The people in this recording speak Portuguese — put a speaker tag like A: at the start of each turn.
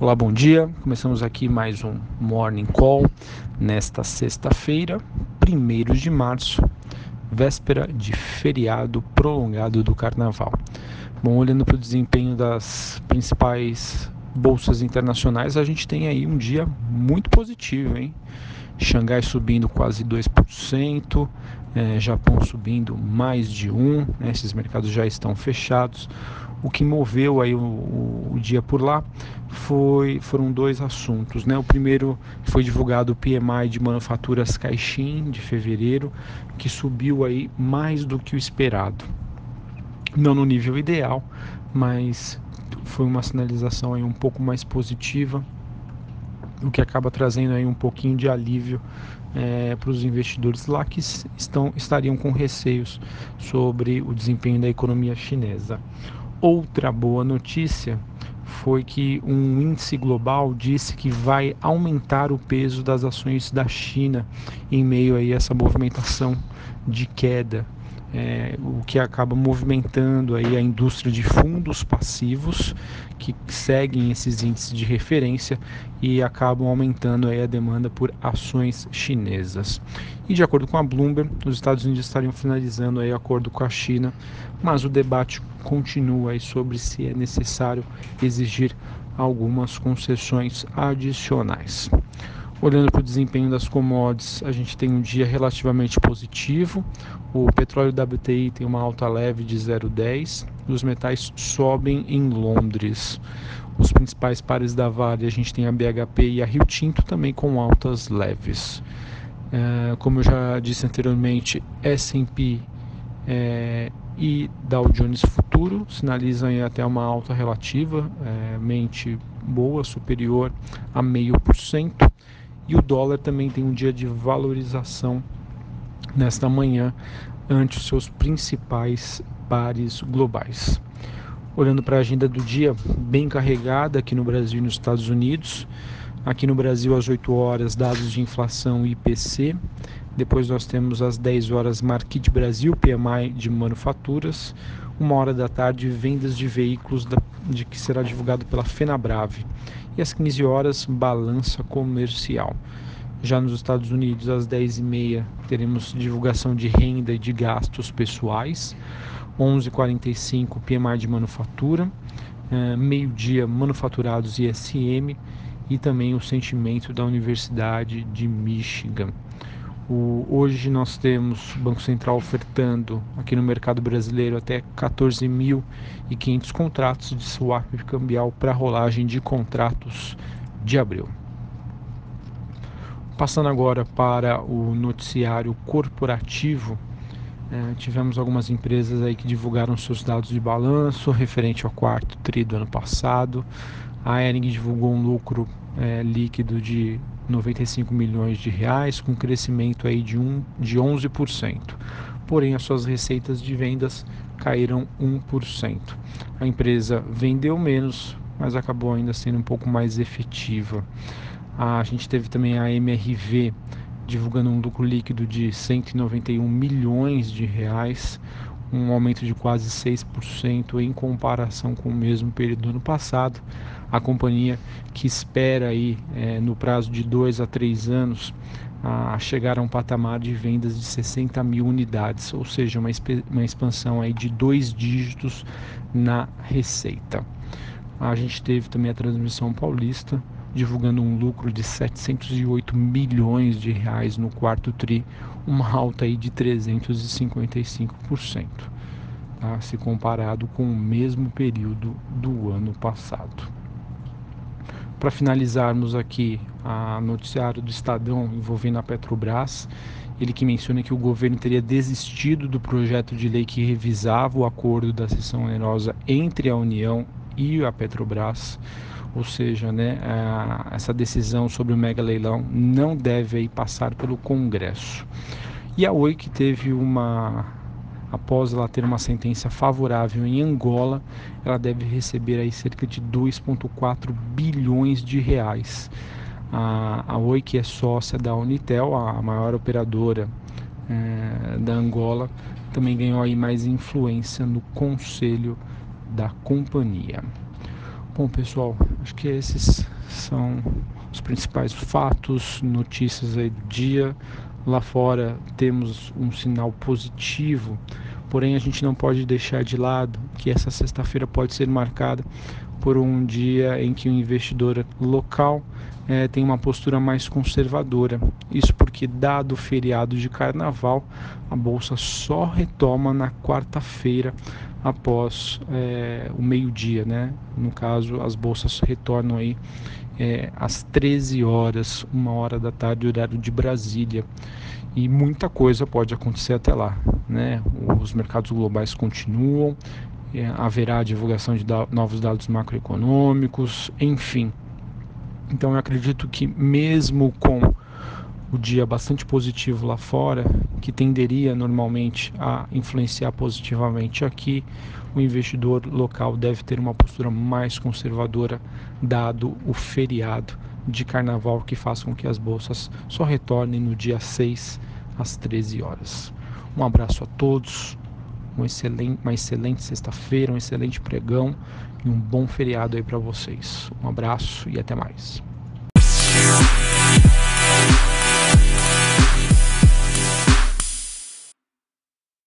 A: Olá, bom dia. Começamos aqui mais um Morning Call nesta sexta-feira, 1 de março, véspera de feriado prolongado do Carnaval. Bom, olhando para o desempenho das principais bolsas internacionais, a gente tem aí um dia muito positivo, hein? Xangai subindo quase 2%, é, Japão subindo mais de 1%, né? esses mercados já estão fechados. O que moveu aí o, o, o dia por lá foi, foram dois assuntos. Né? O primeiro foi divulgado o PMI de manufaturas Caixin de fevereiro, que subiu aí mais do que o esperado. Não no nível ideal, mas foi uma sinalização aí um pouco mais positiva, o que acaba trazendo aí um pouquinho de alívio é, para os investidores lá que estão, estariam com receios sobre o desempenho da economia chinesa. Outra boa notícia foi que um índice global disse que vai aumentar o peso das ações da China em meio a essa movimentação de queda é, o que acaba movimentando aí a indústria de fundos passivos que seguem esses índices de referência e acabam aumentando aí a demanda por ações chinesas. E de acordo com a Bloomberg, os Estados Unidos estariam finalizando aí acordo com a China, mas o debate continua aí sobre se é necessário exigir algumas concessões adicionais. Olhando para o desempenho das commodities, a gente tem um dia relativamente positivo. O petróleo WTI tem uma alta leve de 0,10. Os metais sobem em Londres. Os principais pares da Vale, a gente tem a BHP e a Rio Tinto também com altas leves. É, como eu já disse anteriormente, S&P é, e Dow Jones Futuro sinalizam até uma alta relativa, é, mente boa, superior a meio por cento e o dólar também tem um dia de valorização nesta manhã ante os seus principais pares globais. Olhando para a agenda do dia, bem carregada aqui no Brasil e nos Estados Unidos. Aqui no Brasil, às 8 horas, dados de inflação IPC. Depois nós temos às 10 horas Marquite Brasil, PMI de manufaturas. Uma hora da tarde, vendas de veículos da, de que será divulgado pela Fenabrave e às 15 horas balança comercial. Já nos Estados Unidos, às 10h30, teremos divulgação de renda e de gastos pessoais. 11h45, PMI de manufatura. Uh, Meio-dia, manufaturados e SM. E também o sentimento da Universidade de Michigan. O, hoje nós temos o Banco Central ofertando aqui no mercado brasileiro até 14.500 contratos de swap cambial para rolagem de contratos de abril. Passando agora para o noticiário corporativo, é, tivemos algumas empresas aí que divulgaram seus dados de balanço referente ao quarto tri do ano passado. A Ering divulgou um lucro é, líquido de 95 milhões de reais, com crescimento aí de, um, de 11%. Porém, as suas receitas de vendas caíram 1%. A empresa vendeu menos, mas acabou ainda sendo um pouco mais efetiva. A gente teve também a MRV divulgando um lucro líquido de 191 milhões de reais, um aumento de quase 6% em comparação com o mesmo período do ano passado. A companhia que espera aí é, no prazo de dois a três anos a chegar a um patamar de vendas de 60 mil unidades, ou seja, uma, uma expansão aí de dois dígitos na receita. A gente teve também a transmissão paulista divulgando um lucro de 708 milhões de reais no quarto tri, uma alta aí de 355%, tá? se comparado com o mesmo período do ano passado. Para finalizarmos aqui a noticiário do Estadão envolvendo a Petrobras, ele que menciona que o governo teria desistido do projeto de lei que revisava o acordo da seção onerosa entre a União e a Petrobras ou seja, né, a, essa decisão sobre o mega leilão não deve aí passar pelo Congresso. E a Oi que teve uma após ela ter uma sentença favorável em Angola, ela deve receber aí cerca de 2,4 bilhões de reais. A, a Oi, que é sócia da Unitel, a maior operadora é, da Angola, também ganhou aí mais influência no conselho da companhia. Bom, pessoal, acho que esses são os principais fatos, notícias aí do dia. Lá fora temos um sinal positivo, porém a gente não pode deixar de lado que essa sexta-feira pode ser marcada por um dia em que o investidor local é, tem uma postura mais conservadora. Isso porque, dado o feriado de carnaval, a bolsa só retoma na quarta-feira após é, o meio-dia, né? No caso, as bolsas retornam aí é, às 13 horas, uma hora da tarde, horário de Brasília. E muita coisa pode acontecer até lá, né? Os mercados globais continuam, é, haverá divulgação de da novos dados macroeconômicos, enfim. Então eu acredito que mesmo com o dia bastante positivo lá fora, que tenderia normalmente a influenciar positivamente aqui, o investidor local deve ter uma postura mais conservadora, dado o feriado de carnaval que faz com que as bolsas só retornem no dia 6 às 13 horas. Um abraço a todos, um excelente, uma excelente sexta-feira, um excelente pregão e um bom feriado aí para vocês. Um abraço e até mais.